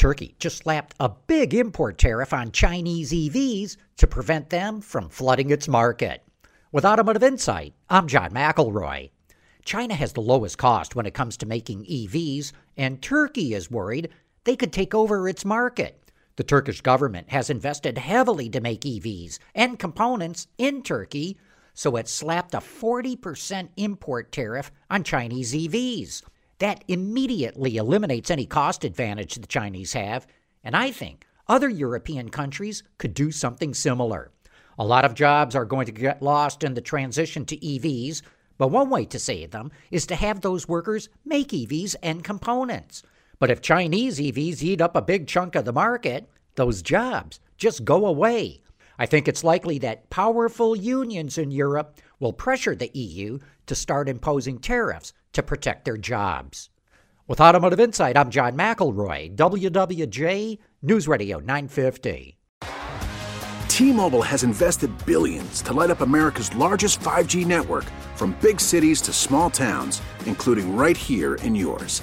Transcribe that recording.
Turkey just slapped a big import tariff on Chinese EVs to prevent them from flooding its market. With Automotive Insight, I'm John McElroy. China has the lowest cost when it comes to making EVs, and Turkey is worried they could take over its market. The Turkish government has invested heavily to make EVs and components in Turkey, so it slapped a 40% import tariff on Chinese EVs. That immediately eliminates any cost advantage the Chinese have, and I think other European countries could do something similar. A lot of jobs are going to get lost in the transition to EVs, but one way to save them is to have those workers make EVs and components. But if Chinese EVs eat up a big chunk of the market, those jobs just go away. I think it's likely that powerful unions in Europe will pressure the EU to start imposing tariffs to protect their jobs. With Automotive Insight, I'm John McElroy, WWJ News Radio 950. T-Mobile has invested billions to light up America's largest 5G network from big cities to small towns, including right here in yours.